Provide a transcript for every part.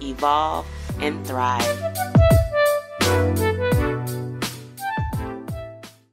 evolve, and thrive.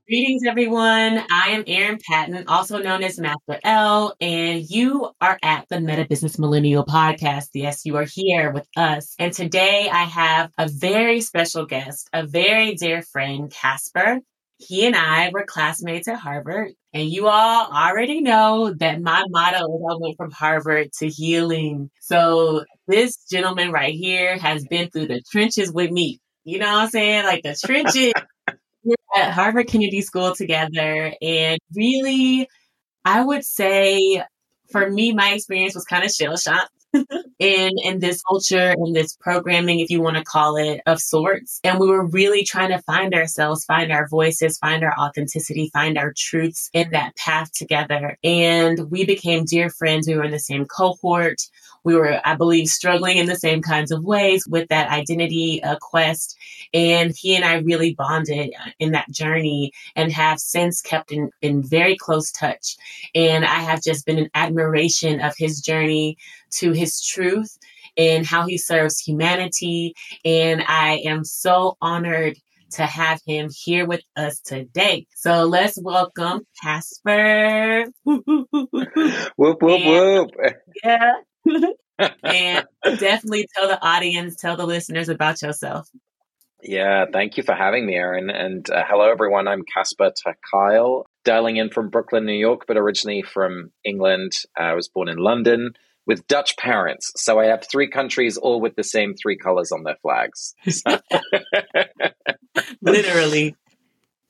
Greetings, everyone. I am Erin Patton, also known as Master L, and you are at the Meta Business Millennial Podcast. Yes, you are here with us. And today I have a very special guest, a very dear friend, Casper. He and I were classmates at Harvard. And you all already know that my motto is I went from Harvard to healing. So this gentleman right here has been through the trenches with me. You know what I'm saying? Like the trenches. We're at Harvard Kennedy School together. And really, I would say for me, my experience was kind of shell shocked in in this culture in this programming if you want to call it of sorts and we were really trying to find ourselves find our voices find our authenticity find our truths in that path together and we became dear friends we were in the same cohort we were, I believe, struggling in the same kinds of ways with that identity uh, quest. And he and I really bonded in that journey and have since kept in, in very close touch. And I have just been in admiration of his journey to his truth and how he serves humanity. And I am so honored to have him here with us today. So let's welcome Casper. whoop, whoop, whoop. Yeah. and definitely tell the audience, tell the listeners about yourself. Yeah, thank you for having me, Erin. And uh, hello, everyone. I'm Casper ter dialing in from Brooklyn, New York, but originally from England. I was born in London with Dutch parents. So I have three countries, all with the same three colors on their flags. Literally.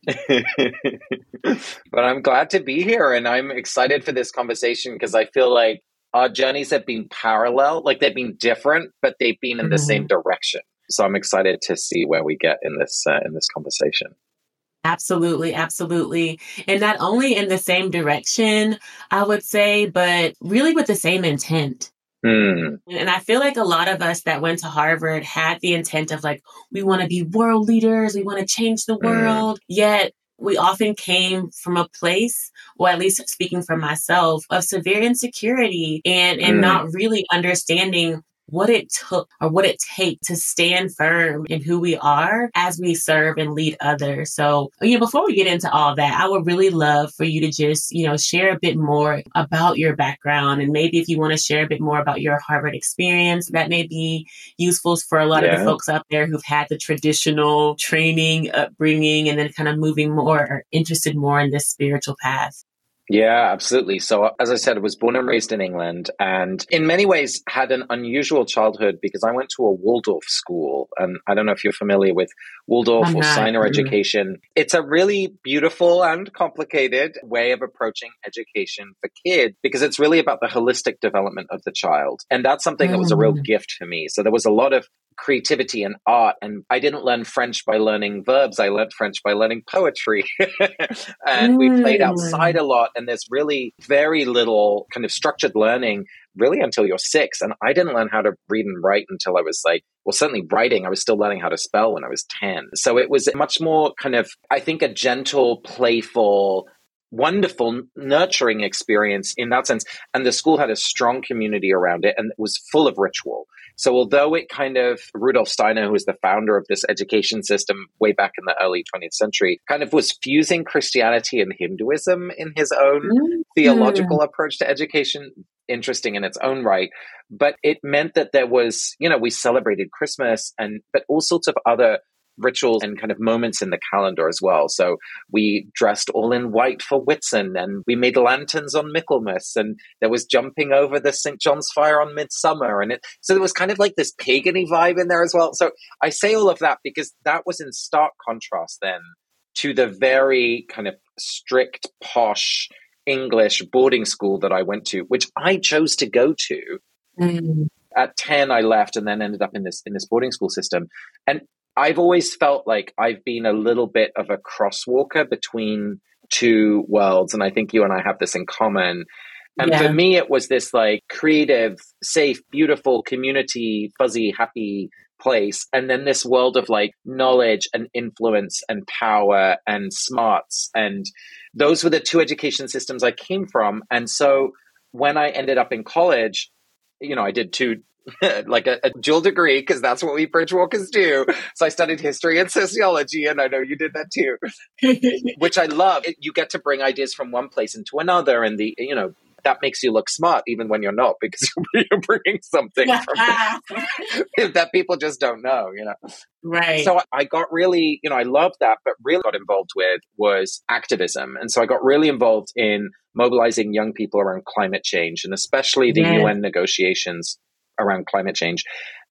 but I'm glad to be here and I'm excited for this conversation because I feel like our journeys have been parallel, like they've been different, but they've been in mm-hmm. the same direction. So I'm excited to see where we get in this uh, in this conversation. Absolutely, absolutely. And not only in the same direction, I would say, but really with the same intent. Mm. And I feel like a lot of us that went to Harvard had the intent of like, we want to be world leaders, we want to change the mm. world. Mm. Yet we often came from a place, or at least speaking for myself, of severe insecurity and, and mm. not really understanding what it took or what it takes to stand firm in who we are as we serve and lead others. So, you know, before we get into all that, I would really love for you to just, you know, share a bit more about your background and maybe if you want to share a bit more about your Harvard experience, that may be useful for a lot yeah. of the folks out there who've had the traditional training, upbringing, and then kind of moving more or interested more in this spiritual path. Yeah, absolutely. So, as I said, I was born and raised in England and in many ways had an unusual childhood because I went to a Waldorf school. And I don't know if you're familiar with Waldorf I'm or Steiner mm-hmm. education. It's a really beautiful and complicated way of approaching education for kids because it's really about the holistic development of the child. And that's something that was a real mm. gift for me. So, there was a lot of creativity and art. And I didn't learn French by learning verbs. I learned French by learning poetry. and mm. we played mm. outside a lot. And there's really very little kind of structured learning really until you're six. And I didn't learn how to read and write until I was like, well, certainly writing. I was still learning how to spell when I was 10. So it was much more kind of, I think, a gentle, playful, wonderful, nurturing experience in that sense. And the school had a strong community around it and it was full of ritual. So although it kind of, Rudolf Steiner, who was the founder of this education system way back in the early 20th century, kind of was fusing Christianity and Hinduism in his own mm-hmm. theological approach to education, interesting in its own right. But it meant that there was, you know, we celebrated Christmas and, but all sorts of other rituals and kind of moments in the calendar as well. So we dressed all in white for Whitsun and we made lanterns on Michaelmas and there was jumping over the St. John's fire on Midsummer. And it, so there was kind of like this pagany vibe in there as well. So I say all of that because that was in stark contrast then to the very kind of strict, posh English boarding school that I went to, which I chose to go to. Mm at 10 I left and then ended up in this in this boarding school system. And I've always felt like I've been a little bit of a crosswalker between two worlds and I think you and I have this in common. And yeah. for me it was this like creative, safe, beautiful community, fuzzy, happy place and then this world of like knowledge and influence and power and smarts and those were the two education systems I came from and so when I ended up in college you know, I did two like a, a, dual degree because that's what we bridgewalkers do. So I studied history and sociology, and I know you did that too, which I love. It, you get to bring ideas from one place into another, and the you know that makes you look smart even when you're not because you're bringing something that people just don't know, you know. Right. So I got really, you know, I loved that, but really got involved with was activism, and so I got really involved in mobilizing young people around climate change and especially the yeah. UN negotiations around climate change.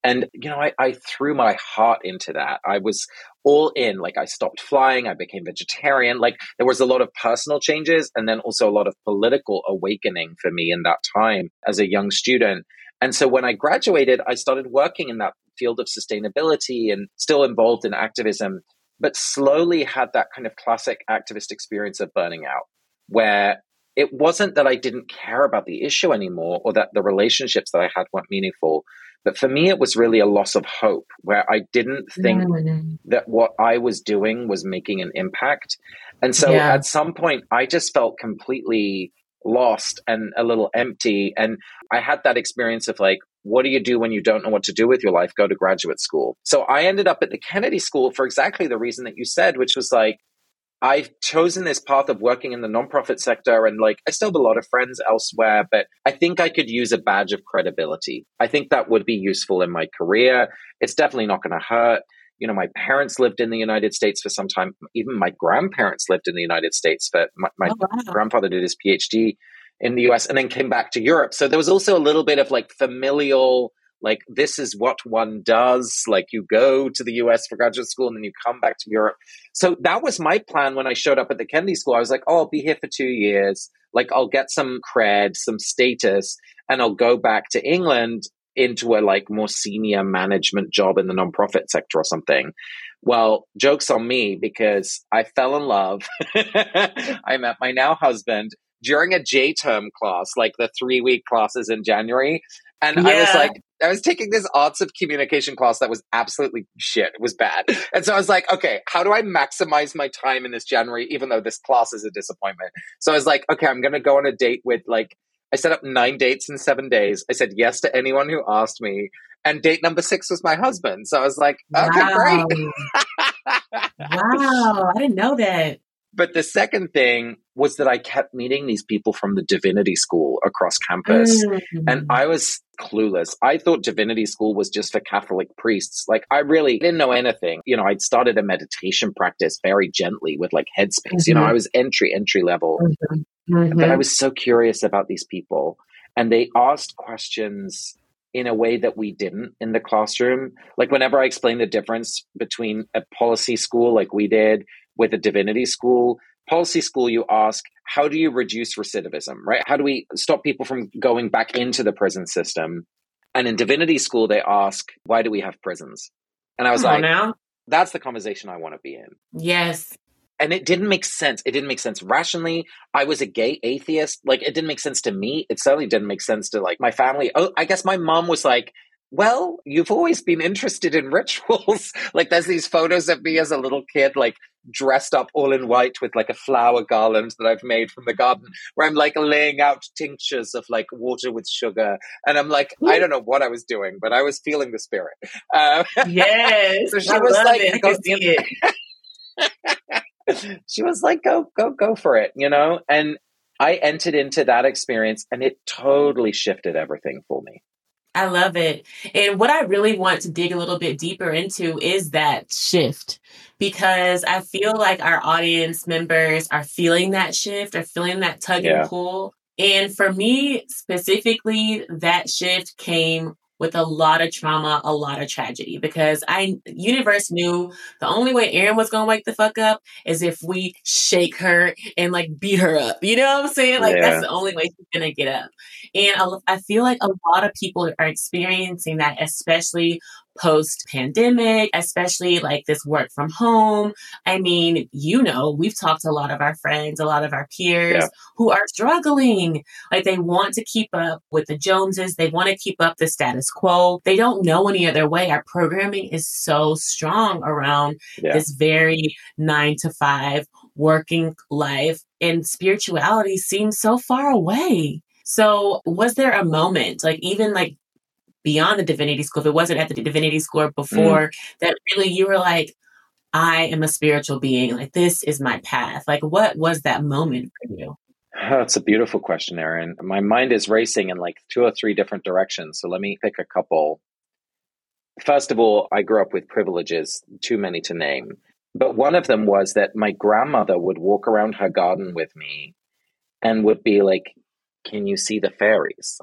And, you know, I, I threw my heart into that. I was all in. Like, I stopped flying, I became vegetarian. Like, there was a lot of personal changes and then also a lot of political awakening for me in that time as a young student. And so when I graduated, I started working in that field of sustainability and still involved in activism, but slowly had that kind of classic activist experience of burning out, where it wasn't that I didn't care about the issue anymore or that the relationships that I had weren't meaningful. But for me, it was really a loss of hope where I didn't think mm. that what I was doing was making an impact. And so yeah. at some point, I just felt completely lost and a little empty. And I had that experience of like, what do you do when you don't know what to do with your life? Go to graduate school. So I ended up at the Kennedy School for exactly the reason that you said, which was like, I've chosen this path of working in the nonprofit sector and like I still have a lot of friends elsewhere, but I think I could use a badge of credibility. I think that would be useful in my career. It's definitely not going to hurt. You know, my parents lived in the United States for some time. Even my grandparents lived in the United States, but my, my oh, wow. grandfather did his PhD in the US and then came back to Europe. So there was also a little bit of like familial like this is what one does like you go to the us for graduate school and then you come back to europe. So that was my plan when i showed up at the kennedy school. I was like oh i'll be here for two years. Like i'll get some cred some status and i'll go back to england into a like more senior management job in the nonprofit sector or something. Well jokes on me because i fell in love. I met my now husband during a J term class, like the three week classes in January. And yeah. I was like, I was taking this arts of communication class that was absolutely shit. It was bad. And so I was like, okay, how do I maximize my time in this January, even though this class is a disappointment? So I was like, okay, I'm going to go on a date with like, I set up nine dates in seven days. I said yes to anyone who asked me. And date number six was my husband. So I was like, okay, wow. great. wow. I didn't know that. But the second thing was that I kept meeting these people from the divinity school across campus. Mm-hmm. And I was clueless. I thought divinity school was just for Catholic priests. Like I really didn't know anything. You know, I'd started a meditation practice very gently with like headspace. Mm-hmm. You know, mm-hmm. I was entry, entry level. Mm-hmm. But I mm-hmm. was so curious about these people. And they asked questions in a way that we didn't in the classroom. Like whenever I explained the difference between a policy school like we did with a divinity school, policy school, you ask, how do you reduce recidivism, right? How do we stop people from going back into the prison system? And in divinity school, they ask, why do we have prisons? And I was Come like, now. that's the conversation I want to be in. Yes. And it didn't make sense. It didn't make sense rationally. I was a gay atheist. Like, it didn't make sense to me. It certainly didn't make sense to like my family. Oh, I guess my mom was like, well, you've always been interested in rituals. like there's these photos of me as a little kid, like dressed up all in white with like a flower garland that I've made from the garden, where I'm like laying out tinctures of like water with sugar. And I'm like, I don't know what I was doing, but I was feeling the spirit. Uh, yes. so she I was like, go, see it. she was like, go, go, go for it, you know? And I entered into that experience and it totally shifted everything for me. I love it. And what I really want to dig a little bit deeper into is that shift because I feel like our audience members are feeling that shift, are feeling that tug yeah. and pull. And for me specifically, that shift came with a lot of trauma, a lot of tragedy because I universe knew the only way Erin was gonna wake the fuck up is if we shake her and like beat her up. You know what I'm saying? Like yeah. that's the only way she's gonna get up. And I feel like a lot of people are experiencing that, especially post pandemic, especially like this work from home. I mean, you know, we've talked to a lot of our friends, a lot of our peers yeah. who are struggling. Like they want to keep up with the Joneses. They want to keep up the status quo. They don't know any other way. Our programming is so strong around yeah. this very nine to five working life and spirituality seems so far away. So was there a moment, like even like beyond the divinity school, if it wasn't at the divinity school mm. before, mm. that really you were like, I am a spiritual being. Like this is my path. Like what was that moment for you? That's a beautiful question, Erin. My mind is racing in like two or three different directions. So let me pick a couple. First of all, I grew up with privileges, too many to name. But one of them was that my grandmother would walk around her garden with me and would be like, Can you see the fairies?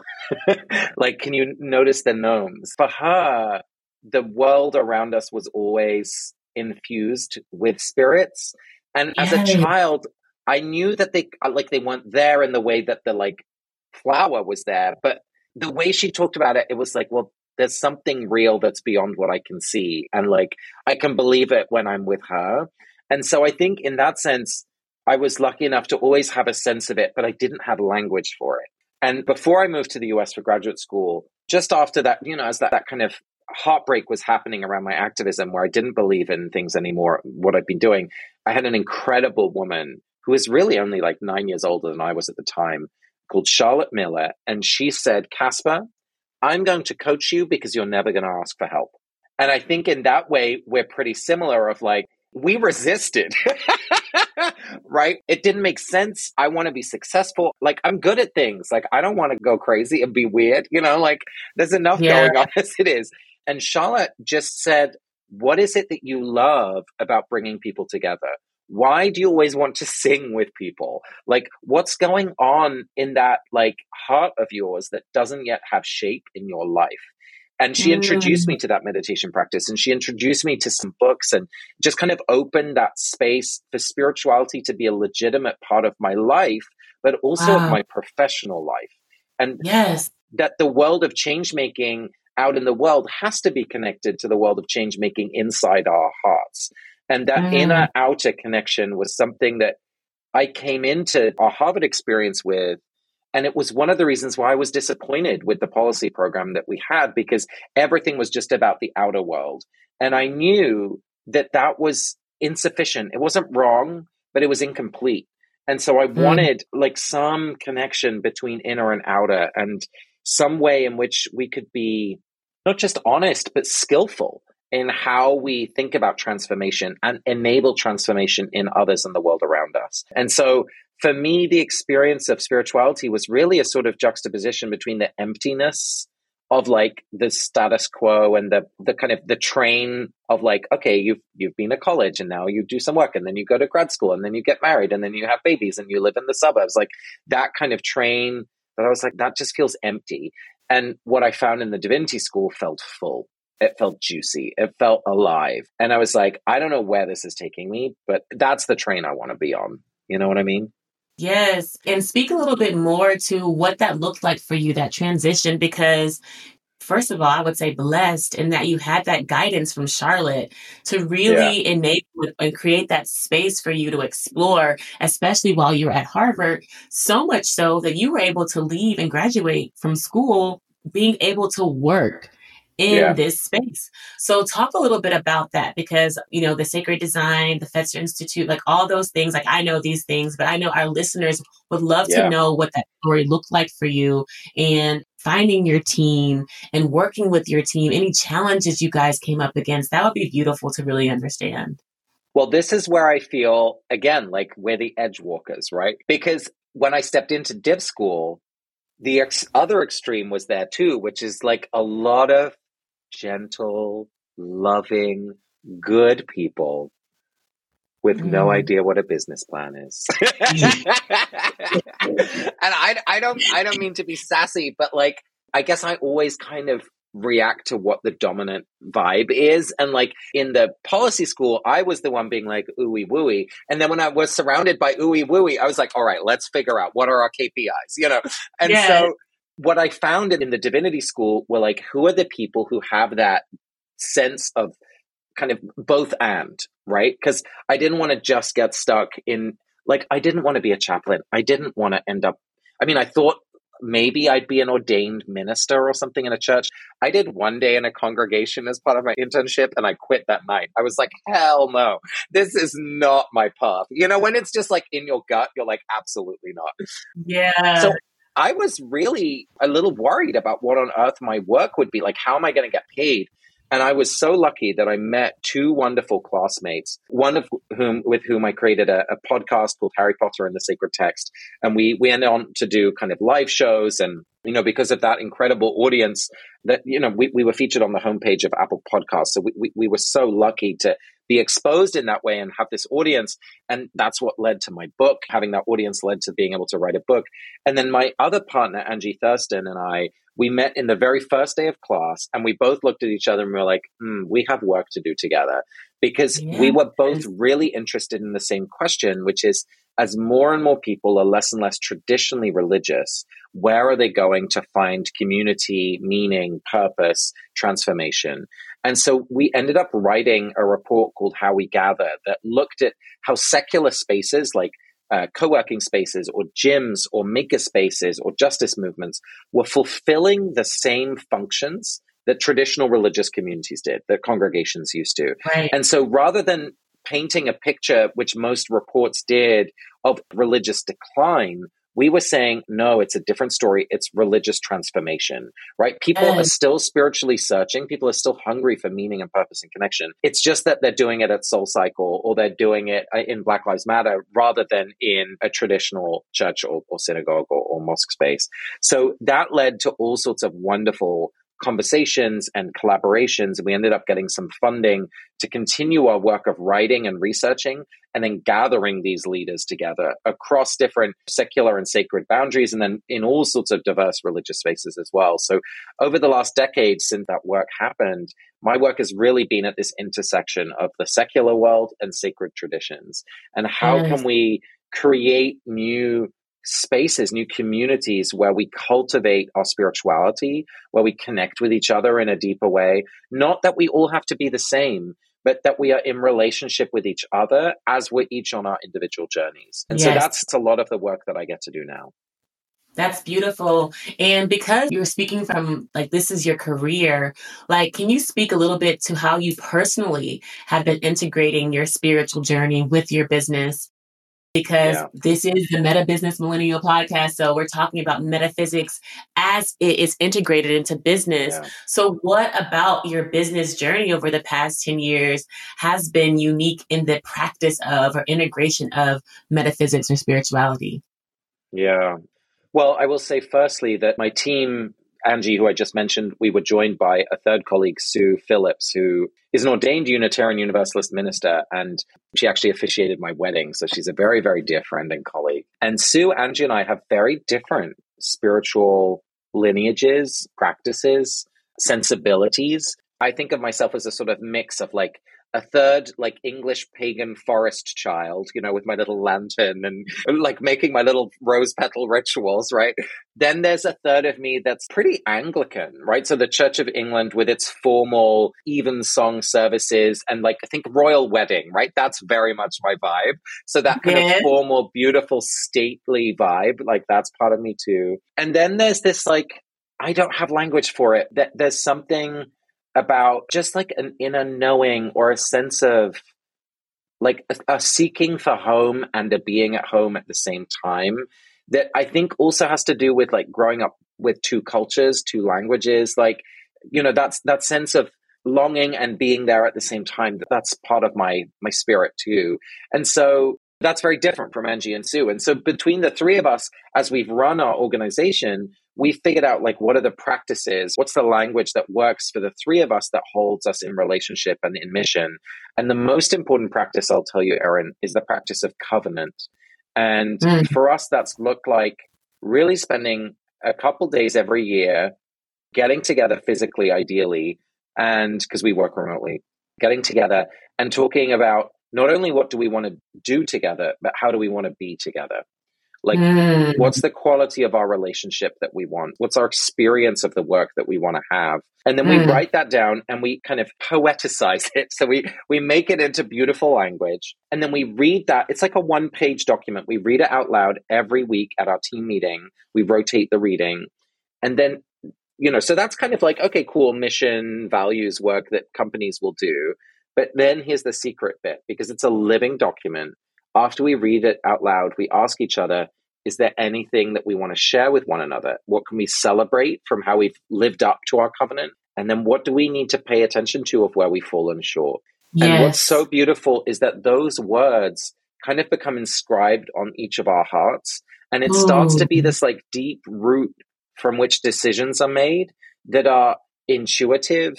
like, can you notice the gnomes? For her, the world around us was always infused with spirits. And as a child, I knew that they uh, like they weren't there in the way that the like flower was there, but the way she talked about it, it was like, well, there's something real that's beyond what I can see. And like, I can believe it when I'm with her. And so I think in that sense, I was lucky enough to always have a sense of it, but I didn't have language for it. And before I moved to the US for graduate school, just after that, you know, as that, that kind of heartbreak was happening around my activism where I didn't believe in things anymore, what I'd been doing, I had an incredible woman who was really only like nine years older than I was at the time called Charlotte Miller. And she said, Casper, I'm going to coach you because you're never going to ask for help. And I think in that way, we're pretty similar of like, we resisted, right? It didn't make sense. I want to be successful. Like, I'm good at things. Like, I don't want to go crazy and be weird, you know, like, there's enough yeah. going on as it is. And Charlotte just said, What is it that you love about bringing people together? why do you always want to sing with people like what's going on in that like heart of yours that doesn't yet have shape in your life and she introduced me mm. to that meditation practice and she introduced me to some books and just kind of opened that space for spirituality to be a legitimate part of my life but also wow. of my professional life and yes that the world of change making out in the world has to be connected to the world of change making inside our hearts and that mm. inner outer connection was something that I came into a Harvard experience with. And it was one of the reasons why I was disappointed with the policy program that we had because everything was just about the outer world. And I knew that that was insufficient. It wasn't wrong, but it was incomplete. And so I mm. wanted like some connection between inner and outer and some way in which we could be not just honest, but skillful in how we think about transformation and enable transformation in others in the world around us. And so for me, the experience of spirituality was really a sort of juxtaposition between the emptiness of like the status quo and the the kind of the train of like okay you've you've been to college and now you do some work and then you go to grad school and then you get married and then you have babies and you live in the suburbs. Like that kind of train that I was like that just feels empty. And what I found in the divinity school felt full it felt juicy. It felt alive. And I was like, I don't know where this is taking me, but that's the train I want to be on. You know what I mean? Yes. And speak a little bit more to what that looked like for you, that transition, because first of all, I would say blessed in that you had that guidance from Charlotte to really yeah. enable and create that space for you to explore, especially while you're at Harvard. So much so that you were able to leave and graduate from school being able to work in yeah. this space. So talk a little bit about that because, you know, the sacred design, the Fetzer Institute, like all those things, like I know these things, but I know our listeners would love yeah. to know what that story looked like for you and finding your team and working with your team, any challenges you guys came up against. That would be beautiful to really understand. Well, this is where I feel, again, like we're the edge walkers, right? Because when I stepped into div school, the ex- other extreme was there too, which is like a lot of gentle, loving, good people with mm. no idea what a business plan is. and I, I don't I don't mean to be sassy, but like I guess I always kind of react to what the dominant vibe is. And like in the policy school, I was the one being like ooey wooey. And then when I was surrounded by ooey wooey, I was like, all right, let's figure out what are our KPIs, you know? And so what I found in the divinity school were like, who are the people who have that sense of kind of both and, right? Because I didn't want to just get stuck in, like, I didn't want to be a chaplain. I didn't want to end up, I mean, I thought maybe I'd be an ordained minister or something in a church. I did one day in a congregation as part of my internship and I quit that night. I was like, hell no, this is not my path. You know, when it's just like in your gut, you're like, absolutely not. Yeah. So I was really a little worried about what on earth my work would be like. How am I going to get paid? And I was so lucky that I met two wonderful classmates, one of whom with whom I created a, a, podcast called Harry Potter and the Sacred Text. And we, went on to do kind of live shows and, you know, because of that incredible audience that, you know, we, we were featured on the homepage of Apple Podcasts. So we, we, we were so lucky to be exposed in that way and have this audience. And that's what led to my book. Having that audience led to being able to write a book. And then my other partner, Angie Thurston, and I, we met in the very first day of class and we both looked at each other and we were like, mm, we have work to do together because yeah. we were both really interested in the same question, which is as more and more people are less and less traditionally religious, where are they going to find community, meaning, purpose, transformation? And so we ended up writing a report called How We Gather that looked at how secular spaces like uh, co-working spaces or gyms or maker spaces or justice movements were fulfilling the same functions that traditional religious communities did, that congregations used to. Right. And so rather than painting a picture, which most reports did, of religious decline, we were saying, no, it's a different story. It's religious transformation, right? People are still spiritually searching. People are still hungry for meaning and purpose and connection. It's just that they're doing it at Soul Cycle or they're doing it uh, in Black Lives Matter rather than in a traditional church or, or synagogue or, or mosque space. So that led to all sorts of wonderful conversations and collaborations. And we ended up getting some funding to continue our work of writing and researching and then gathering these leaders together across different secular and sacred boundaries and then in all sorts of diverse religious spaces as well. So over the last decade since that work happened, my work has really been at this intersection of the secular world and sacred traditions. And how yes. can we create new spaces, new communities where we cultivate our spirituality, where we connect with each other in a deeper way. Not that we all have to be the same, but that we are in relationship with each other as we're each on our individual journeys. And yes. so that's a lot of the work that I get to do now. That's beautiful. And because you're speaking from like this is your career, like can you speak a little bit to how you personally have been integrating your spiritual journey with your business because yeah. this is the Meta Business Millennial podcast. So we're talking about metaphysics as it is integrated into business. Yeah. So, what about your business journey over the past 10 years has been unique in the practice of or integration of metaphysics or spirituality? Yeah. Well, I will say firstly that my team Angie, who I just mentioned, we were joined by a third colleague, Sue Phillips, who is an ordained Unitarian Universalist minister, and she actually officiated my wedding. So she's a very, very dear friend and colleague. And Sue, Angie, and I have very different spiritual lineages, practices, sensibilities. I think of myself as a sort of mix of like a third like English pagan forest child, you know, with my little lantern and like making my little rose petal rituals, right? Then there's a third of me that's pretty Anglican, right? So the Church of England with its formal evensong services and like I think royal wedding, right? That's very much my vibe. So that kind yeah. of formal, beautiful, stately vibe, like that's part of me too. And then there's this like I don't have language for it. That there's something about just like an inner knowing or a sense of like a, a, seeking for home and a being at home at the same time that I think also has to do with like growing up with two cultures, two languages, like you know that's that sense of longing and being there at the same time. That's part of my my spirit too, and so that's very different from Angie and Sue. And so between the three of us, as we've run our organization, we figured out like what are the practices what's the language that works for the three of us that holds us in relationship and in mission. And the most important practice i'll tell you erin is the practice of covenant. And mm. for us that's looked like really spending a couple days every year getting together physically ideally and because we work remotely getting together and talking about not only what do we want to do together but how do we want to be together Like, mm. what's the quality of our relationship that we want? What's our experience of the work that we want to have? And then we mm. write that down and we kind of poeticize it. So we, we make it into beautiful language. And then we read that. It's like a one page document. We read it out loud every week at our team meeting. We rotate the reading. And then, you know, so that's kind of like, okay, cool mission, values work that companies will do. But then here's the secret bit because it's a living document after we read it out loud, we ask each other, is there anything that we want to share with one another? What can we celebrate from how we've lived up to our covenant? And then what do we need to pay attention to of where we've fallen short? Yes. And what's so beautiful is that those words kind of become inscribed on each of our hearts. And it Ooh. starts to be this like deep root from which decisions are made that are intuitive,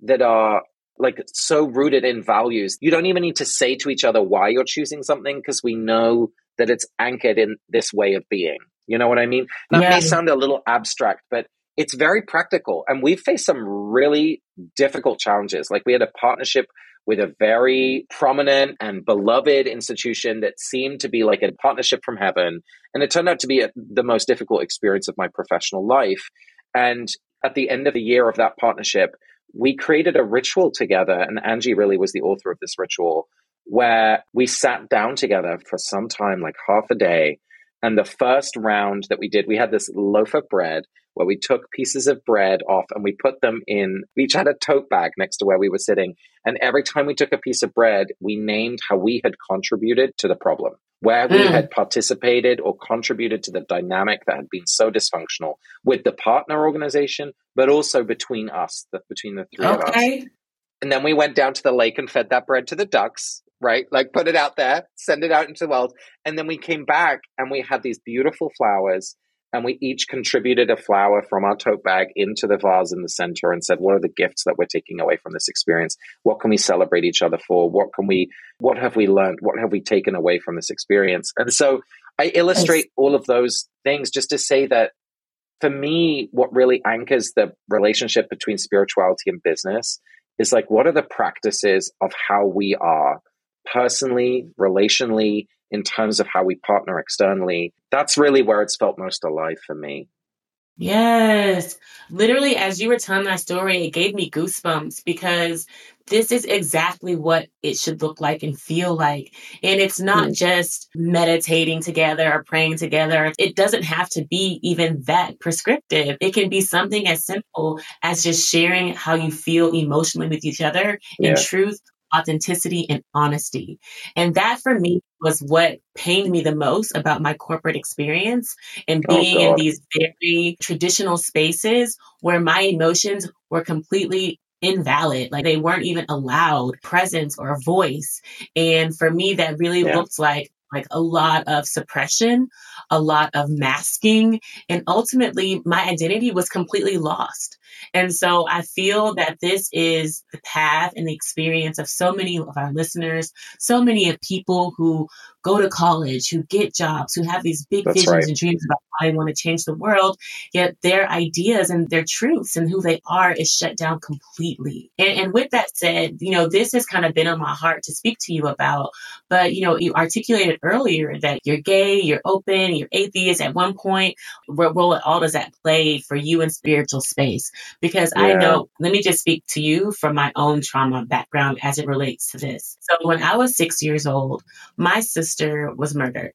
that are like so rooted in values. You don't even need to say to each other why you're choosing something because we know that it's anchored in this way of being. You know what I mean? That yeah. may sound a little abstract, but it's very practical. And we've faced some really difficult challenges. Like we had a partnership with a very prominent and beloved institution that seemed to be like a partnership from heaven. And it turned out to be a, the most difficult experience of my professional life. And at the end of the year of that partnership, we created a ritual together, and Angie really was the author of this ritual, where we sat down together for some time, like half a day. And the first round that we did, we had this loaf of bread where we took pieces of bread off and we put them in, we each had a tote bag next to where we were sitting. And every time we took a piece of bread, we named how we had contributed to the problem where we mm. had participated or contributed to the dynamic that had been so dysfunctional with the partner organization, but also between us, the, between the three okay. of us. And then we went down to the lake and fed that bread to the ducks, right? Like put it out there, send it out into the world. And then we came back and we had these beautiful flowers and we each contributed a flower from our tote bag into the vase in the center and said what are the gifts that we're taking away from this experience? What can we celebrate each other for? What can we what have we learned? What have we taken away from this experience? And so i illustrate yes. all of those things just to say that for me what really anchors the relationship between spirituality and business is like what are the practices of how we are personally relationally in terms of how we partner externally, that's really where it's felt most alive for me. Yes. Literally, as you were telling that story, it gave me goosebumps because this is exactly what it should look like and feel like. And it's not mm. just meditating together or praying together. It doesn't have to be even that prescriptive. It can be something as simple as just sharing how you feel emotionally with each other yeah. in truth authenticity and honesty. And that for me was what pained me the most about my corporate experience and oh, being oh in these very traditional spaces where my emotions were completely invalid. Like they weren't even allowed presence or voice. And for me, that really yeah. looked like like a lot of suppression, a lot of masking, and ultimately my identity was completely lost. And so I feel that this is the path and the experience of so many of our listeners, so many of people who go to college, who get jobs, who have these big That's visions right. and dreams about how they want to change the world, yet their ideas and their truths and who they are is shut down completely. And, and with that said, you know, this has kind of been on my heart to speak to you about. But, you know, you articulated earlier that you're gay, you're open, you're atheist at one point. What role at all does that play for you in spiritual space? Because yeah. I know, let me just speak to you from my own trauma background as it relates to this. So when I was six years old, my sister was murdered.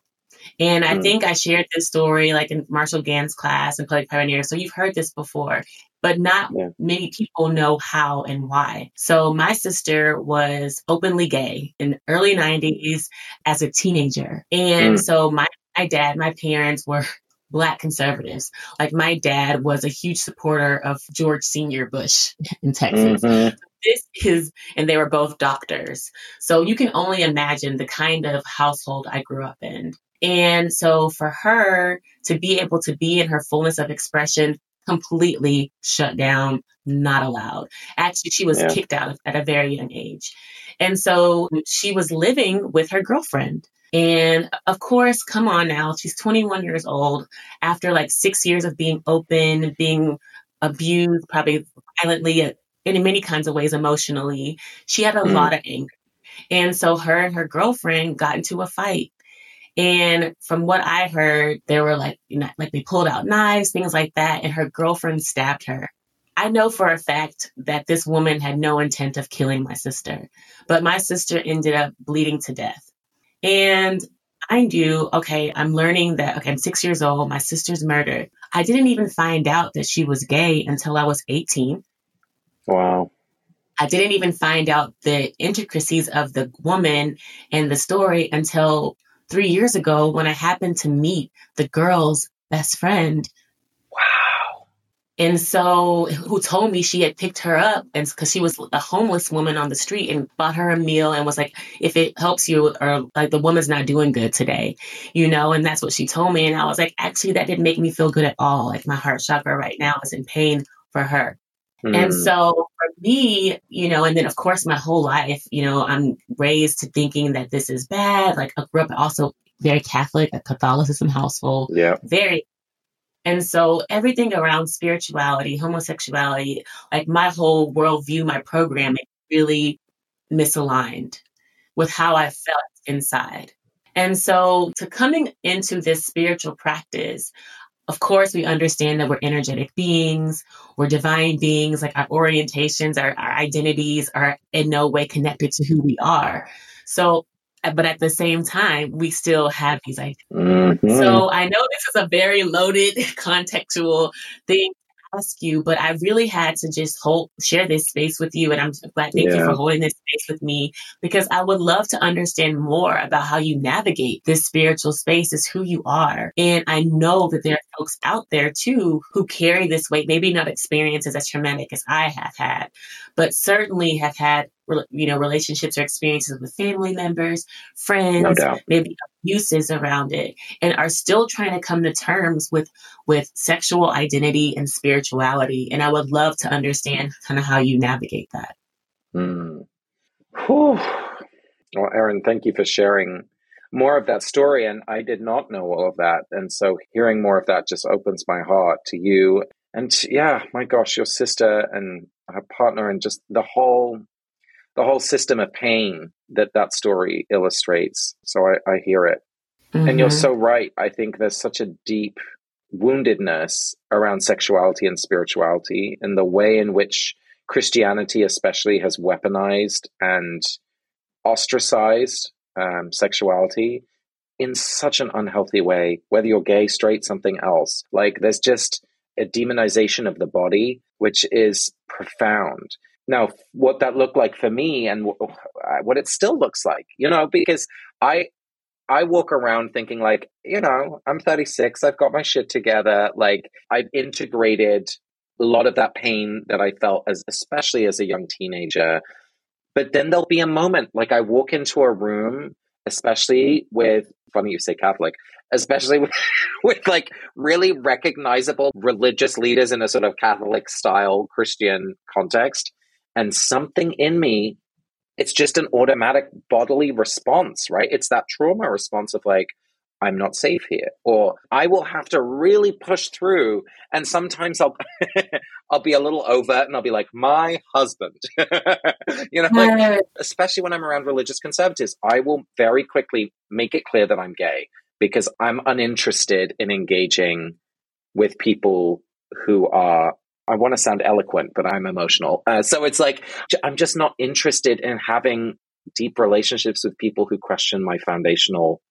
And I mm. think I shared this story like in Marshall Ganz class in Public Pioneer. So you've heard this before, but not yeah. many people know how and why. So my sister was openly gay in the early 90s as a teenager. And mm. so my, my dad, my parents were black conservatives. Like my dad was a huge supporter of George Senior Bush in Texas. Mm-hmm. This is, and they were both doctors. So you can only imagine the kind of household I grew up in. And so for her to be able to be in her fullness of expression, completely shut down, not allowed. Actually, she was yeah. kicked out at a very young age. And so she was living with her girlfriend. And of course, come on now, she's 21 years old after like six years of being open, being abused, probably violently in many kinds of ways emotionally. She had a mm. lot of anger. And so her and her girlfriend got into a fight. And from what I heard, there were like, you know, like they pulled out knives, things like that, and her girlfriend stabbed her. I know for a fact that this woman had no intent of killing my sister, but my sister ended up bleeding to death. And I knew, okay, I'm learning that, okay, I'm six years old, my sister's murdered. I didn't even find out that she was gay until I was 18. Wow. I didn't even find out the intricacies of the woman and the story until three years ago when I happened to meet the girl's best friend Wow. and so, who told me she had picked her up and because she was a homeless woman on the street and bought her a meal and was like, if it helps you, or like the woman's not doing good today, you know, and that's what she told me. And I was like, actually, that didn't make me feel good at all. Like my heart chakra right now is in pain for her. Mm. And so for me, you know, and then of course my whole life, you know, I'm raised to thinking that this is bad. Like I grew up also very Catholic, a Catholicism household. Yeah. Very and so everything around spirituality, homosexuality, like my whole worldview, my programming really misaligned with how I felt inside. And so to coming into this spiritual practice, of course, we understand that we're energetic beings, we're divine beings, like our orientations, our, our identities are in no way connected to who we are. So but at the same time, we still have these ideas. Mm-hmm. So I know this is a very loaded contextual thing ask you, but I really had to just hold share this space with you. And I'm glad thank yeah. you for holding this space with me because I would love to understand more about how you navigate this spiritual space is who you are. And I know that there are folks out there too who carry this weight, maybe not experiences as traumatic as I have had, but certainly have had you know relationships or experiences with family members friends no maybe abuses around it and are still trying to come to terms with with sexual identity and spirituality. And i would love to understand kind of how you navigate that. Mm. well erin thank you for sharing more of that story and i did not know all of that. And so hearing more of that just opens my heart to you. And yeah my gosh your sister and her partner and just the whole the whole system of pain that that story illustrates. So I, I hear it. Mm-hmm. And you're mm-hmm. so right. I think there's such a deep woundedness around sexuality and spirituality and the way in which Christianity, especially, has weaponized and ostracized um, sexuality in such an unhealthy way, whether you're gay, straight, something else. Like there's just a demonization of the body, which is profound. Now, what that looked like for me and uh, what it still looks like, you know, because I I walk around thinking like, you know, I'm 36, I've got my shit together, like I've integrated a lot of that pain that I felt as especially as a young teenager. But then there'll be a moment like I walk into a room, especially with funny you say Catholic, especially with, with like really recognizable religious leaders in a sort of Catholic style Christian context and something in me it's just an automatic bodily response right? It's that trauma response of like i'm not safe here or i will have to really push through and sometimes i'll i'll be a little overt and i'll be like my husband. You know like especially when i'm around religious conservatives i will very quickly make it clear that i'm gay because i'm uninterested in engaging with people who are I want to sound eloquent, but I'm emotional. Uh, so it's like, I'm just not interested in having deep relationships with people who question my foundational,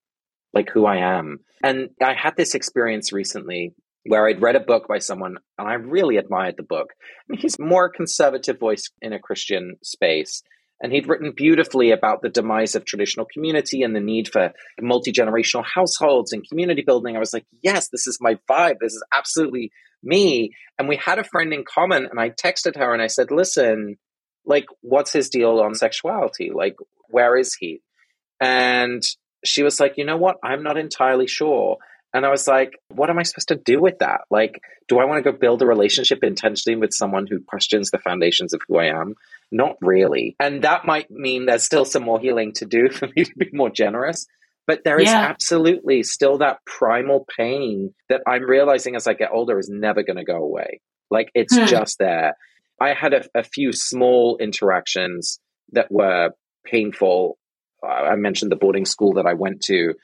like who I am. And I had this experience recently where I'd read a book by someone and I really admired the book. I he's more conservative voice in a Christian space. And he'd written beautifully about the demise of traditional community and the need for multi generational households and community building. I was like, yes, this is my vibe. This is absolutely me. And we had a friend in common, and I texted her and I said, listen, like, what's his deal on sexuality? Like, where is he? And she was like, you know what? I'm not entirely sure. And I was like, what am I supposed to do with that? Like, do I want to go build a relationship intentionally with someone who questions the foundations of who I am? Not really. And that might mean there's still some more healing to do for me to be more generous. But there is yeah. absolutely still that primal pain that I'm realizing as I get older is never going to go away. Like it's hmm. just there. I had a, a, few small interactions that were painful. I mentioned the boarding school that I went to.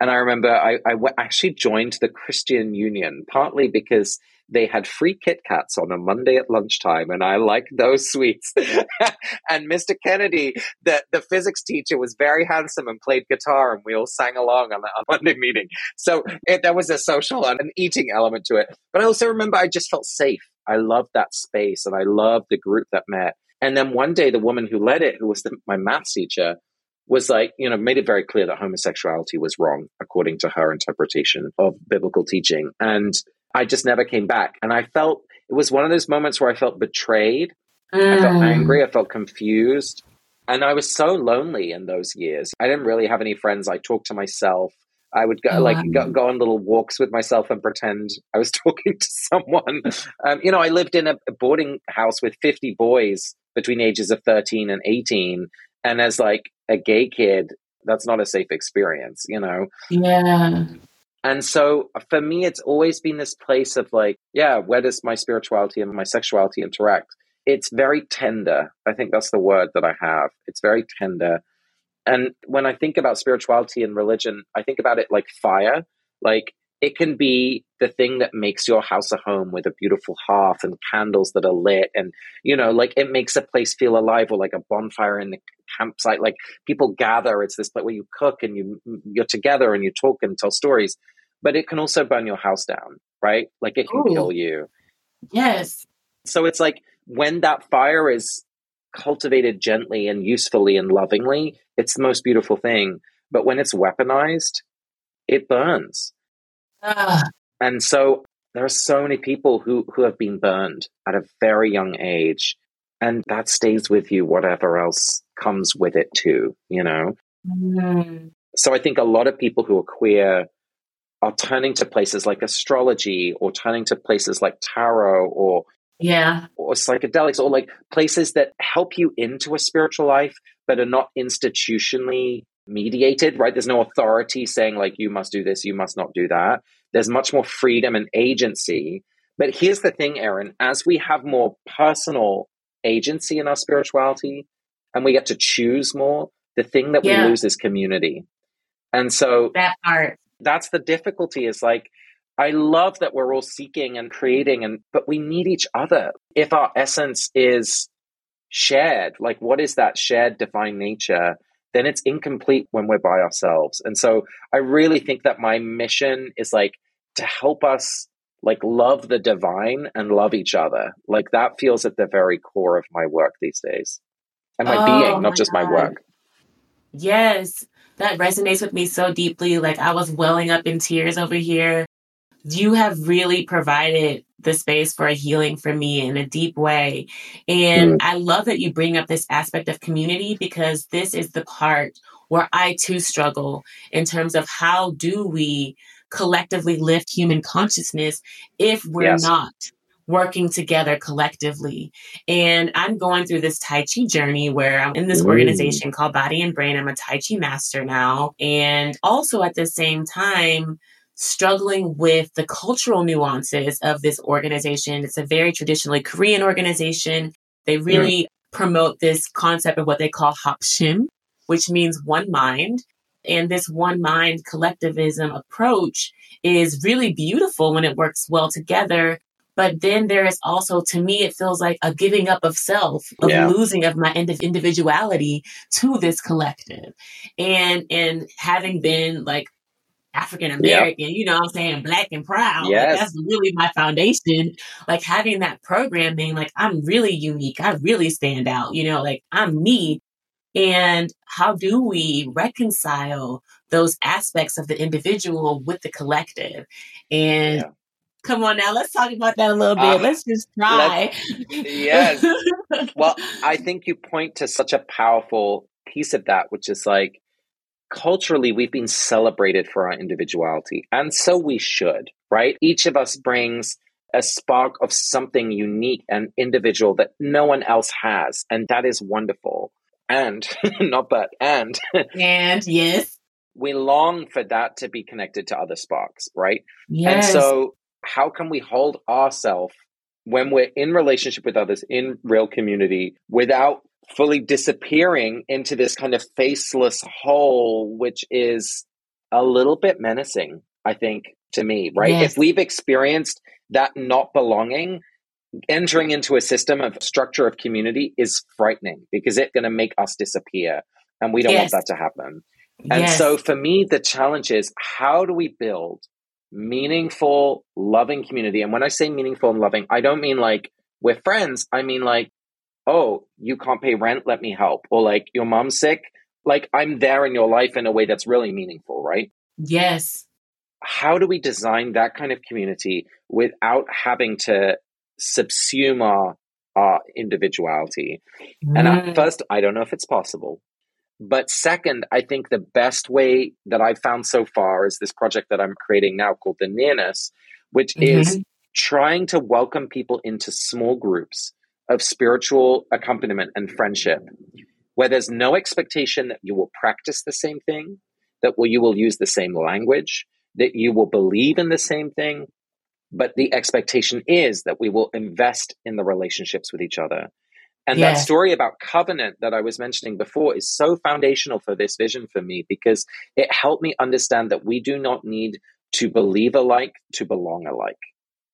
And I remember I, I w- actually joined the Christian Union, partly because they had free Kit Kats on a Monday at lunchtime, and I liked those sweets. and Mr. Kennedy, the, the physics teacher, was very handsome and played guitar, and we all sang along on on Monday meeting. So it, there was a social and an eating element to it. But I also remember I just felt safe. I loved that space, and I loved the group that met. And then one day, the woman who led it, who was the, my math teacher, was like, you know, made it very clear that homosexuality was wrong according to her interpretation of biblical teaching. And I just never came back. And I felt it was one of those moments where I felt betrayed. Mm. I felt mm. angry. I felt confused. And I was so lonely in those years. I didn't really have any friends. I talked to myself. I would go, oh, like go, go, on little walks with myself and pretend I was talking to someone. Um, you know, I lived in a boarding house with 50 boys between ages of 13 and 18. And as like a gay kid, that's not a safe experience, you know? Yeah. And so for me, it's always been this place of like, yeah, where does my spirituality and my sexuality interact? It's very tender. I think that's the word that I have. It's very tender. And when I think about spirituality and religion, I think about it like fire. Like it can be the thing that makes your house a home with a beautiful hearth and candles that are lit. And, you know, like it makes a place feel alive or like a bonfire in the campsite. Like people gather. It's this place where you cook and you, you're together and you talk and tell stories. But it can also burn your house down, right? Like it can Ooh. kill you. Yes. So it's like when that fire is cultivated gently and usefully and lovingly, it's the most beautiful thing. But when it's weaponized, it burns Ah. And so there are so many people who, who have been burned at a very young age. And that stays with you, whatever else comes with it, too, you know? Mm. So I think a lot of people who are queer are turning to places like astrology or turning to places like tarot or yeah or psychedelics or like places that help you into a spiritual life but are not institutionally mediated, right? There's no authority saying, like, you must do this, you must not do that. There's much more freedom and agency. But here's the thing, Erin, as we have more personal agency in our spirituality and we get to choose more, the thing that yeah. we lose is community. And so that part. That's the difficulty is like, I love that we're all seeking and creating and but we need each other. If our essence is shared, like what is that shared divine nature? Then it's incomplete when we're by ourselves. And so I really think that my mission is like to help us like love the divine and love each other. Like that feels at the very core of my work these days. And my oh, being, not my just God. my work. Yes, that resonates with me so deeply. Like I was welling up in tears over here. You have really provided the space for a healing for me in a deep way. And mm. I love that you bring up this aspect of community because this is the part where I too struggle in terms of how do we collectively lift human consciousness if we're yes. not working together collectively. And I'm going through this Tai Chi journey where I'm in this organization called Body and Brain. I'm a Tai Chi master now. And also at the same time, struggling with the cultural nuances of this organization. It's a very traditionally Korean organization. They really promote this concept of what they call Hapshim, which means one mind. And this one mind collectivism approach is really beautiful when it works well together. But then there is also, to me, it feels like a giving up of self, of yeah. losing of my end of individuality to this collective. And, and having been like African American, yep. you know I'm saying, black and proud. Yes. Like, that's really my foundation. Like having that program being like, I'm really unique. I really stand out, you know, like I'm me. And how do we reconcile those aspects of the individual with the collective? And yeah. come on now, let's talk about that a little bit. Uh, let's just try. Let's, yes. well, I think you point to such a powerful piece of that, which is like, culturally we've been celebrated for our individuality and so we should right? Each of us brings a spark of something unique and individual that no one else has and that is wonderful. And not but and and yes. we long for that to be connected to other sparks right? Yes. and so how can we hold ourselves when we're in relationship with others in real community without fully disappearing into this kind of faceless hole, which is a little bit menacing, I think, to me, right? Yes. If we've experienced that not belonging, entering into a system of structure of community is frightening because it's going to make us disappear. And we don't yes. want that to happen. And yes. so for me, the challenge is how do we build meaningful, loving community? And when I say meaningful and loving, I don't mean like we're friends. I mean like, oh, you can't pay rent, let me help. Or like your mom's sick. Like I'm there in your life in a way that's really meaningful, right? Yes. How do we design that kind of community without having to subsume our our individuality? Mm. And at first, I don't know if it's possible. But second, I think the best way that I've found so far is this project that I'm creating now called the Nearness, which mm-hmm. is trying to welcome people into small groups of spiritual accompaniment and friendship, where there's no expectation that you will practice the same thing, that you will use the same language, that you will believe in the same thing, but the expectation is that we will invest in the relationships with each other and yeah. that story about covenant that I was mentioning before is so foundational for this vision for me because it helped me understand that we do not need to believe alike to belong alike.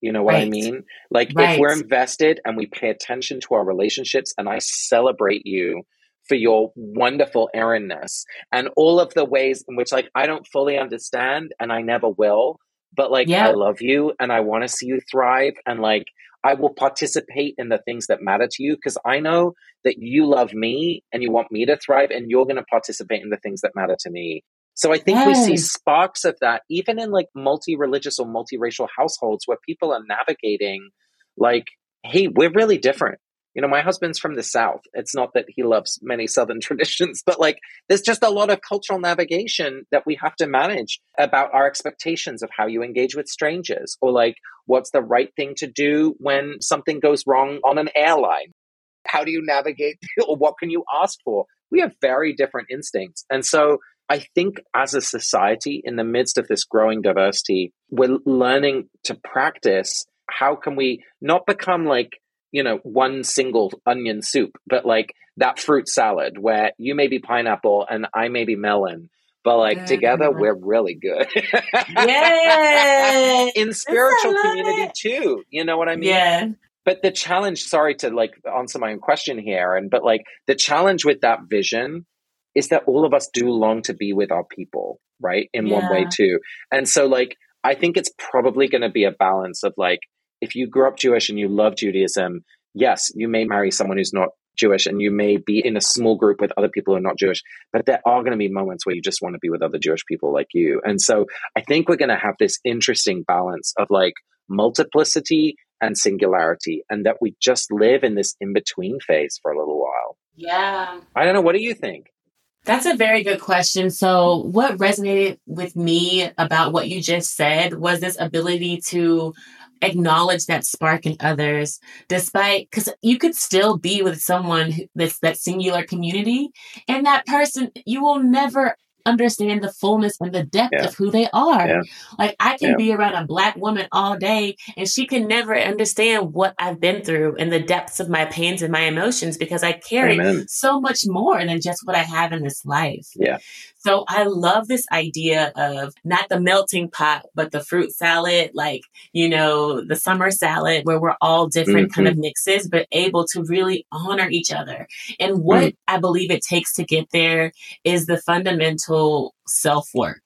You know what right. I mean? Like right. if we're invested and we pay attention to our relationships and I celebrate you for your wonderful errandness and all of the ways in which like I don't fully understand and I never will, but like yeah. I love you and I want to see you thrive and like I will participate in the things that matter to you because I know that you love me and you want me to thrive and you're going to participate in the things that matter to me. So I think yes. we see sparks of that even in like multi-religious or multiracial households where people are navigating like hey, we're really different you know, my husband's from the South. It's not that he loves many Southern traditions, but like there's just a lot of cultural navigation that we have to manage about our expectations of how you engage with strangers or like what's the right thing to do when something goes wrong on an airline. How do you navigate or what can you ask for? We have very different instincts. And so I think as a society, in the midst of this growing diversity, we're learning to practice how can we not become like you know, one single onion soup, but like that fruit salad where you may be pineapple and I may be melon, but like good. together we're really good. yeah. In spiritual community it. too. You know what I mean? Yeah. But the challenge, sorry to like answer my own question here, and but like the challenge with that vision is that all of us do long to be with our people, right? In yeah. one way too. And so like I think it's probably going to be a balance of like if you grew up Jewish and you love Judaism, yes, you may marry someone who's not Jewish and you may be in a small group with other people who are not Jewish, but there are going to be moments where you just want to be with other Jewish people like you. And so I think we're going to have this interesting balance of like multiplicity and singularity, and that we just live in this in between phase for a little while. Yeah. I don't know. What do you think? That's a very good question. So, what resonated with me about what you just said was this ability to acknowledge that spark in others despite because you could still be with someone that's that singular community and that person you will never understand the fullness and the depth yeah. of who they are. Yeah. Like I can yeah. be around a black woman all day and she can never understand what I've been through and the depths of my pains and my emotions because I carry Amen. so much more than just what I have in this life. Yeah. So I love this idea of not the melting pot, but the fruit salad, like, you know, the summer salad where we're all different mm-hmm. kind of mm-hmm. mixes, but able to really honor each other. And what mm. I believe it takes to get there is the fundamental self work.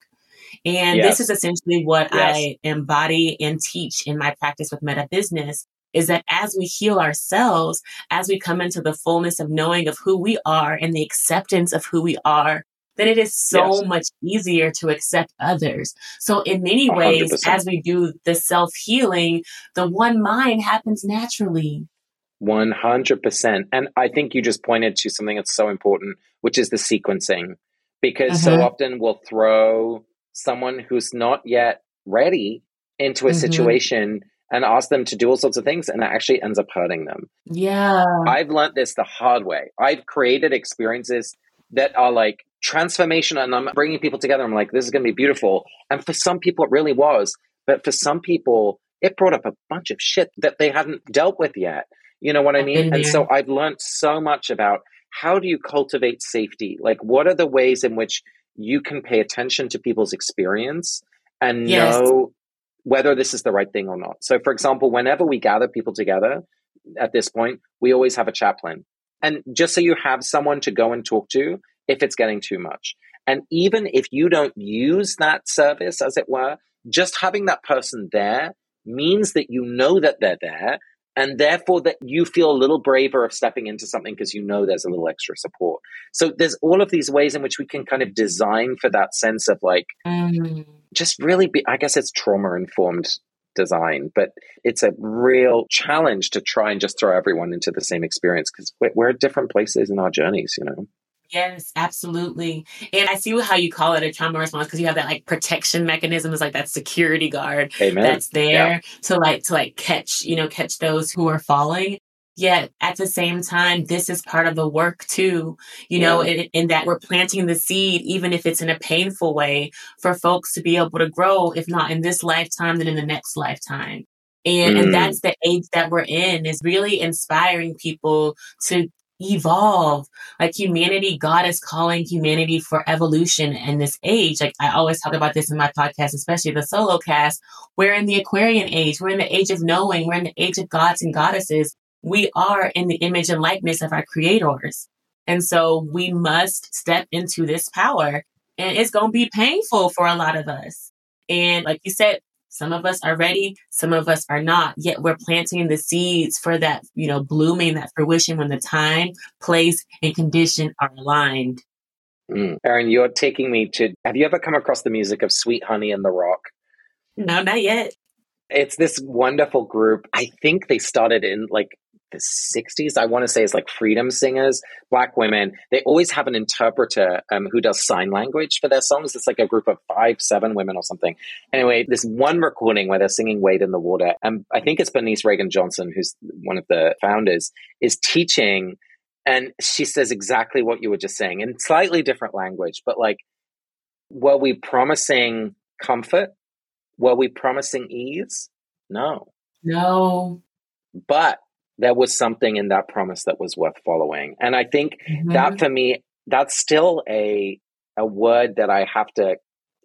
And yes. this is essentially what yes. I embody and teach in my practice with meta business is that as we heal ourselves, as we come into the fullness of knowing of who we are and the acceptance of who we are, then it is so yes. much easier to accept others. So in many ways, 100%. as we do the self healing, the one mind happens naturally. 100%. And I think you just pointed to something that's so important, which is the sequencing. Because uh-huh. so mm-hmm. often we'll throw someone who's not yet ready into a mm-hmm. situation and ask them to do all sorts of things and it actually ends up hurting them. Yeah. I've learned this the hard way. I've created experiences that are like transformation and I'm bringing people together. I'm like, this is going to be beautiful. And for some people, it really was. But for some people, it brought up a bunch of shit that they hadn't dealt with yet. You know what I mean? And so I've learned so much about how do you cultivate safety? Like, what are the ways in which you can pay attention to people's experience and yes. know whether this is the right thing or not. So, for example, whenever we gather people together at this point, we always have a chaplain. And just so you have someone to go and talk to if it's getting too much. And even if you don't use that service, as it were, just having that person there means that you know that they're there and therefore that you feel a little braver of stepping into something because you know there's a little extra support. So there's all of these ways in which we can kind of design for that sense of like mm. just really be I guess it's trauma informed design, but it's a real challenge to try and just throw everyone into the same experience because we're, we're at different places in our journeys, you know. Yes, absolutely. And I see how you call it a trauma response because you have that like protection mechanism is like that security guard Amen. that's there yeah. to like to like catch, you know, catch those who are falling. Yet at the same time, this is part of the work too, you yeah. know, in, in, that we're planting the seed, even if it's in a painful way, for folks to be able to grow, if not in this lifetime, then in the next lifetime. And, mm. and that's the age that we're in is really inspiring people to evolve. Like humanity, God is calling humanity for evolution in this age. Like I always talk about this in my podcast, especially the solo cast. We're in the Aquarian age. We're in the age of knowing. We're in the age of gods and goddesses. We are in the image and likeness of our creators. And so we must step into this power and it's going to be painful for a lot of us. And like you said, some of us are ready, some of us are not. Yet we're planting the seeds for that, you know, blooming, that fruition when the time, place, and condition are aligned. Mm. Erin, you're taking me to. Have you ever come across the music of Sweet Honey in the Rock? No, not yet. It's this wonderful group. I think they started in like the 60s, I want to say, is like freedom singers, black women. They always have an interpreter um, who does sign language for their songs. It's like a group of five, seven women or something. Anyway, this one recording where they're singing Wade in the Water, and I think it's Bernice Reagon Johnson, who's one of the founders, is teaching. And she says exactly what you were just saying in slightly different language, but like, were we promising comfort? Were we promising ease? No. No. But there was something in that promise that was worth following. And I think mm-hmm. that for me, that's still a a word that I have to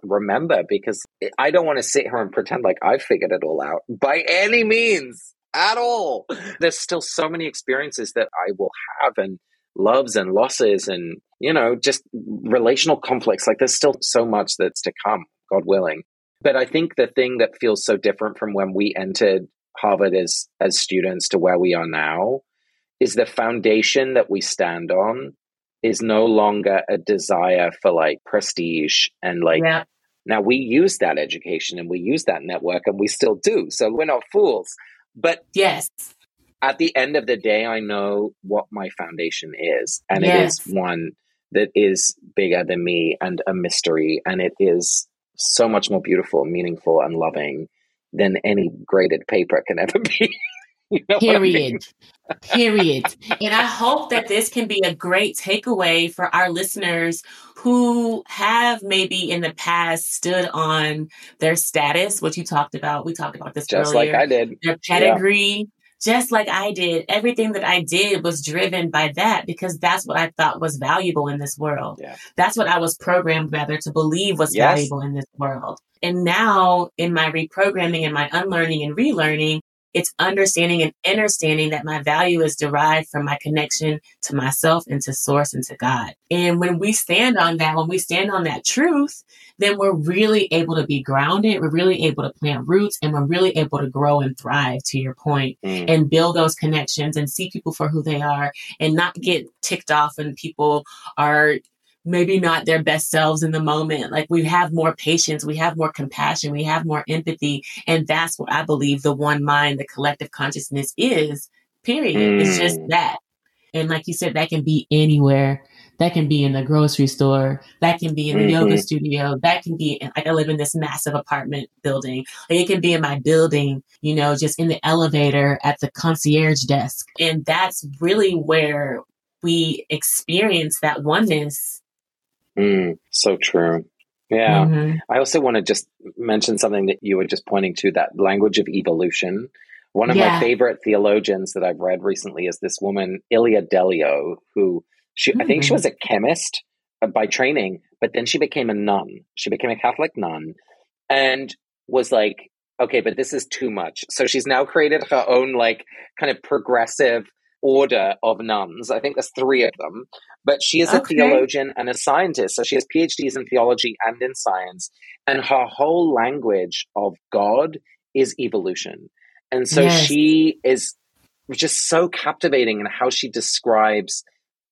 remember because I don't want to sit here and pretend like I've figured it all out by any means at all. There's still so many experiences that I will have and loves and losses and, you know, just relational conflicts. Like there's still so much that's to come, God willing. But I think the thing that feels so different from when we entered Harvard as as students to where we are now is the foundation that we stand on is no longer a desire for like prestige and like yeah. now we use that education and we use that network and we still do so we're not fools but yes at the end of the day i know what my foundation is and yes. it is one that is bigger than me and a mystery and it is so much more beautiful meaningful and loving than any graded paper can ever be. you know Period. I mean? Period. And I hope that this can be a great takeaway for our listeners who have maybe in the past stood on their status, what you talked about. We talked about this earlier. just earlier. like I did. Their pedigree, just like I did. Everything that I did was driven by that because that's what I thought was valuable in this world. Yeah. That's what I was programmed rather to believe was yes. valuable in this world. And now in my reprogramming and my unlearning and relearning, it's understanding and understanding that my value is derived from my connection to myself and to source and to God. And when we stand on that, when we stand on that truth, then we're really able to be grounded. We're really able to plant roots and we're really able to grow and thrive to your point, mm. and build those connections and see people for who they are and not get ticked off when people are maybe not their best selves in the moment. Like we have more patience, we have more compassion, we have more empathy. And that's what I believe the one mind, the collective consciousness is, period. Mm. It's just mm. that. And like you said, that can be anywhere. That can be in the grocery store. That can be in the mm-hmm. yoga studio. That can be in, like I live in this massive apartment building. Like it can be in my building, you know, just in the elevator at the concierge desk. And that's really where we experience that oneness Mm, so true. Yeah. Mm-hmm. I also want to just mention something that you were just pointing to that language of evolution. One of yeah. my favorite theologians that I've read recently is this woman, Ilia Delio, who she, mm-hmm. I think she mm-hmm. was a chemist uh, by training, but then she became a nun. She became a Catholic nun and was like, okay, but this is too much. So she's now created her own like kind of progressive order of nuns. I think there's three of them. But she is a okay. theologian and a scientist. So she has PhDs in theology and in science. And her whole language of God is evolution. And so yes. she is just so captivating in how she describes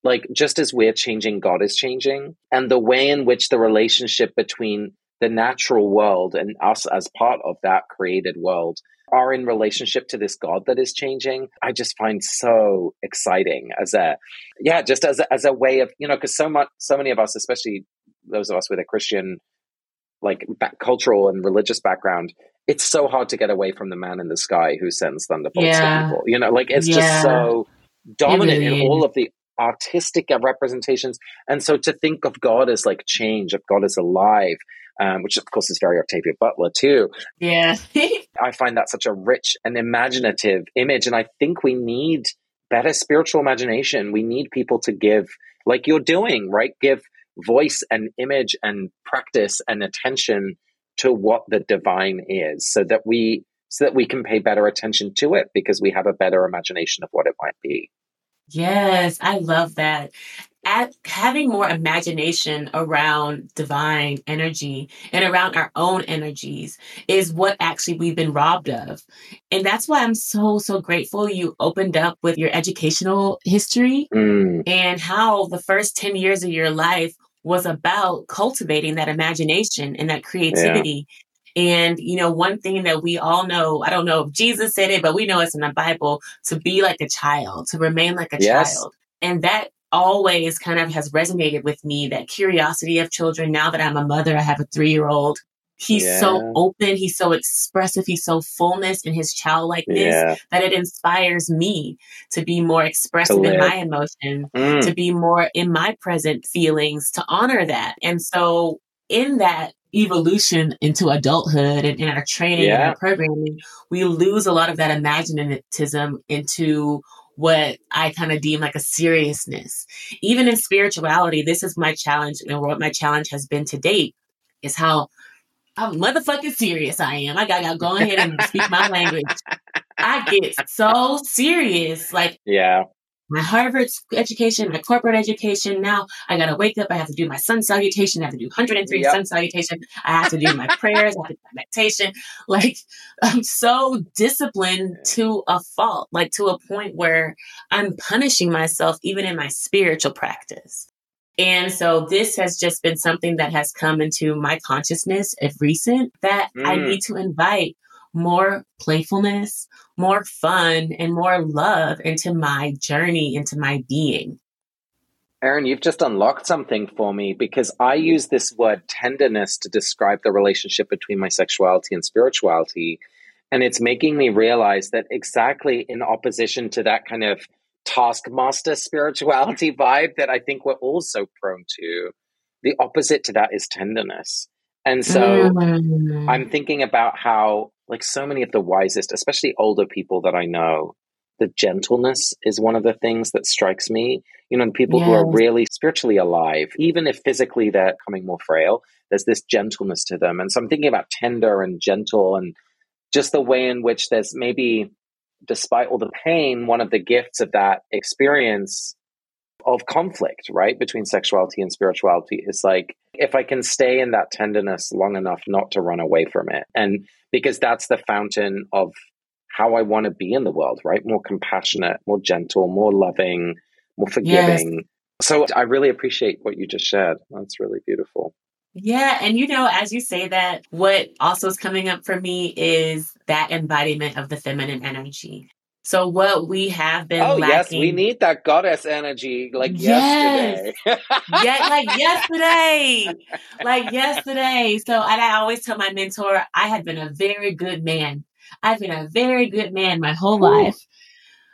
like just as we're changing god is changing and the way in which the relationship between the natural world and us as part of that created world are in relationship to this god that is changing i just find so exciting as a yeah just as a, as a way of you know because so much so many of us especially those of us with a christian like back, cultural and religious background it's so hard to get away from the man in the sky who sends thunderbolts yeah. to people. You know, like it's yeah. just so dominant really in all of the artistic representations. And so to think of God as like change, of God as alive, um, which of course is very Octavia Butler too. Yeah. I find that such a rich and imaginative image. And I think we need better spiritual imagination. We need people to give, like you're doing, right? Give voice and image and practice and attention to what the divine is so that we so that we can pay better attention to it because we have a better imagination of what it might be. Yes, I love that. At having more imagination around divine energy and around our own energies is what actually we've been robbed of. And that's why I'm so, so grateful you opened up with your educational history mm. and how the first 10 years of your life was about cultivating that imagination and that creativity. Yeah. And, you know, one thing that we all know, I don't know if Jesus said it, but we know it's in the Bible to be like a child, to remain like a yes. child. And that always kind of has resonated with me that curiosity of children. Now that I'm a mother, I have a three year old. He's yeah. so open, he's so expressive, he's so fullness in his childlikeness yeah. that it inspires me to be more expressive in my emotion, mm. to be more in my present feelings, to honor that. And so in that evolution into adulthood and in our training yeah. and our programming, we lose a lot of that imaginativism into what I kind of deem like a seriousness. Even in spirituality, this is my challenge and what my challenge has been to date is how how motherfucking serious I am. I gotta go ahead and speak my language. I get so serious. Like, yeah. My Harvard education, my corporate education. Now I gotta wake up. I have to do my sun salutation. I have to do 103 yep. sun salutation. I have to do my prayers. I have to do my meditation. Like I'm so disciplined to a fault, like to a point where I'm punishing myself even in my spiritual practice. And so this has just been something that has come into my consciousness of recent that mm. I need to invite more playfulness, more fun, and more love into my journey, into my being. Erin, you've just unlocked something for me because I use this word tenderness to describe the relationship between my sexuality and spirituality. And it's making me realize that exactly in opposition to that kind of taskmaster spirituality vibe that I think we're all so prone to. The opposite to that is tenderness. And so mm. I'm thinking about how, like, so many of the wisest, especially older people that I know, the gentleness is one of the things that strikes me. You know, the people yes. who are really spiritually alive, even if physically they're coming more frail, there's this gentleness to them. And so I'm thinking about tender and gentle and just the way in which there's maybe despite all the pain, one of the gifts of that experience of conflict, right, between sexuality and spirituality is like if I can stay in that tenderness long enough not to run away from it. And because that's the fountain of how I want to be in the world, right? More compassionate, more gentle, more loving, more forgiving. Yes. So I really appreciate what you just shared. That's really beautiful. Yeah. And you know, as you say that, what also is coming up for me is that embodiment of the feminine energy. So what we have been Oh lacking, yes, we need that goddess energy like yes. yesterday. yeah, like yesterday. like yesterday. So and I always tell my mentor, I have been a very good man. I've been a very good man my whole Ooh. life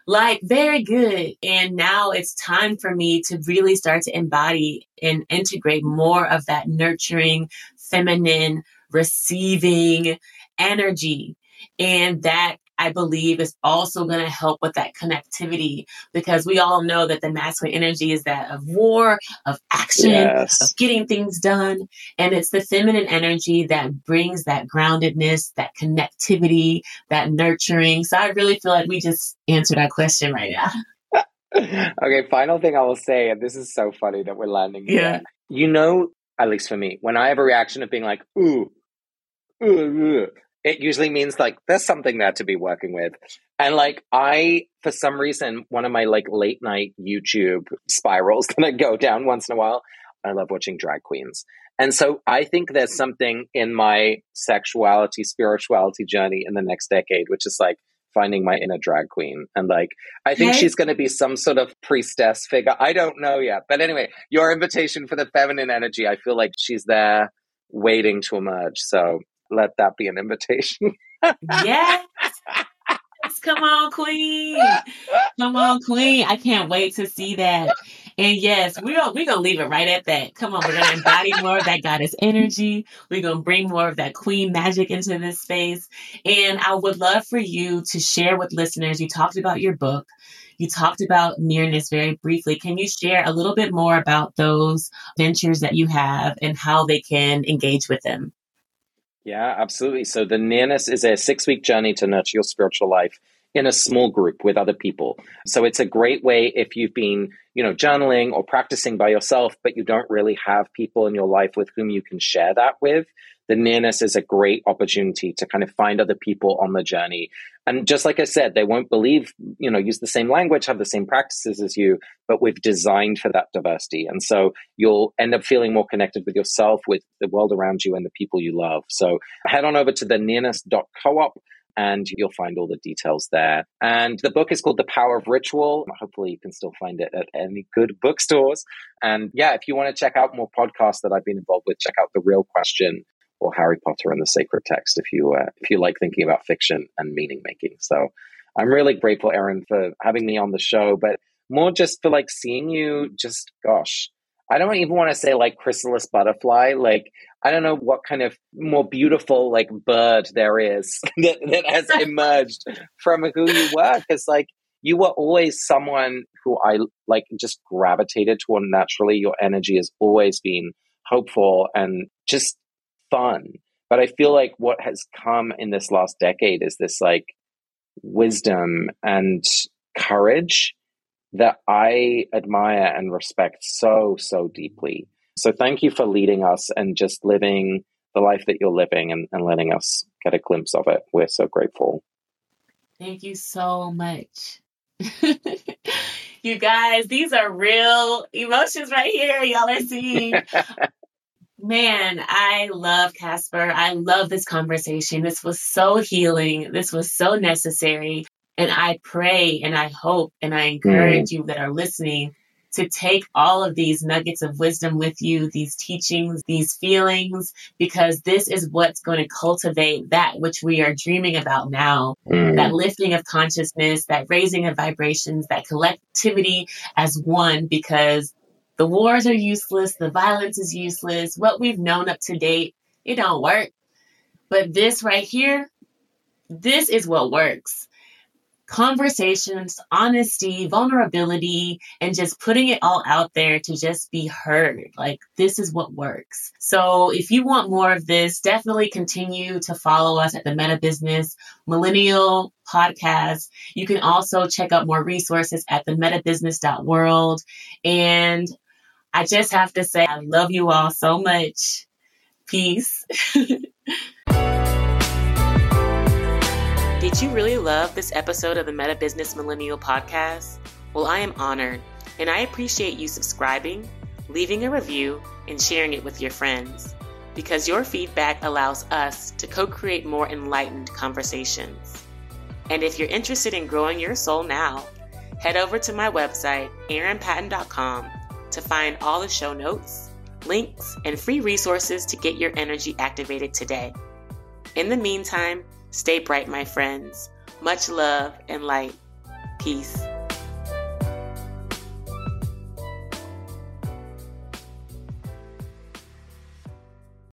like very good. And now it's time for me to really start to embody and integrate more of that nurturing, feminine, receiving energy. And that I believe is also going to help with that connectivity because we all know that the masculine energy is that of war, of action, yes. of getting things done. And it's the feminine energy that brings that groundedness, that connectivity, that nurturing. So I really feel like we just answered our question right now. okay, final thing I will say, and this is so funny that we're landing here. Yeah. You know, at least for me, when I have a reaction of being like, ooh, ooh, ooh it usually means like there's something there to be working with. And like I, for some reason, one of my like late night YouTube spirals that I go down once in a while, I love watching drag queens. And so I think there's something in my sexuality, spirituality journey in the next decade, which is like finding my inner drag queen. And like, I think she's going to be some sort of priestess figure. I don't know yet. But anyway, your invitation for the feminine energy, I feel like she's there waiting to emerge. So let that be an invitation. yes. Come on, Queen. Come on, Queen. I can't wait to see that. And yes, we're we're gonna leave it right at that. Come on, we're gonna embody more of that goddess energy. We're gonna bring more of that queen magic into this space. And I would love for you to share with listeners. You talked about your book. You talked about nearness very briefly. Can you share a little bit more about those ventures that you have and how they can engage with them? Yeah, absolutely. So the nearness is a six week journey to nurture your spiritual life in a small group with other people. So it's a great way if you've been, you know, journaling or practicing by yourself, but you don't really have people in your life with whom you can share that with the nearness is a great opportunity to kind of find other people on the journey. And just like I said, they won't believe, you know, use the same language, have the same practices as you, but we've designed for that diversity. And so you'll end up feeling more connected with yourself, with the world around you, and the people you love. So head on over to the nearness.coop and you'll find all the details there. And the book is called The Power of Ritual. Hopefully, you can still find it at any good bookstores. And yeah, if you want to check out more podcasts that I've been involved with, check out The Real Question or Harry Potter and the Sacred Text if you uh, if you like thinking about fiction and meaning making. So I'm really grateful, Erin, for having me on the show, but more just for like seeing you. Just gosh, I don't even want to say like chrysalis butterfly. Like I don't know what kind of more beautiful like bird there is that, that has emerged from who you were. Because like you were always someone who I like just gravitated toward naturally. Your energy has always been hopeful and just fun. But I feel like what has come in this last decade is this like wisdom and courage that I admire and respect so, so deeply. So thank you for leading us and just living the life that you're living and, and letting us get a glimpse of it. We're so grateful. Thank you so much. you guys, these are real emotions right here. Y'all are seeing. Man, I love Casper. I love this conversation. This was so healing. This was so necessary. And I pray and I hope and I encourage mm. you that are listening to take all of these nuggets of wisdom with you, these teachings, these feelings, because this is what's going to cultivate that which we are dreaming about now. Mm. That lifting of consciousness, that raising of vibrations, that collectivity as one, because the wars are useless. The violence is useless. What we've known up to date, it don't work. But this right here, this is what works. Conversations, honesty, vulnerability, and just putting it all out there to just be heard. Like, this is what works. So, if you want more of this, definitely continue to follow us at the Meta Business Millennial Podcast. You can also check out more resources at the metabusiness.world. And I just have to say, I love you all so much. Peace. Did you really love this episode of the Meta Business Millennial Podcast? Well, I am honored, and I appreciate you subscribing, leaving a review, and sharing it with your friends because your feedback allows us to co create more enlightened conversations. And if you're interested in growing your soul now, head over to my website, erinpatton.com to find all the show notes, links, and free resources to get your energy activated today. In the meantime, stay bright, my friends. Much love and light. Peace.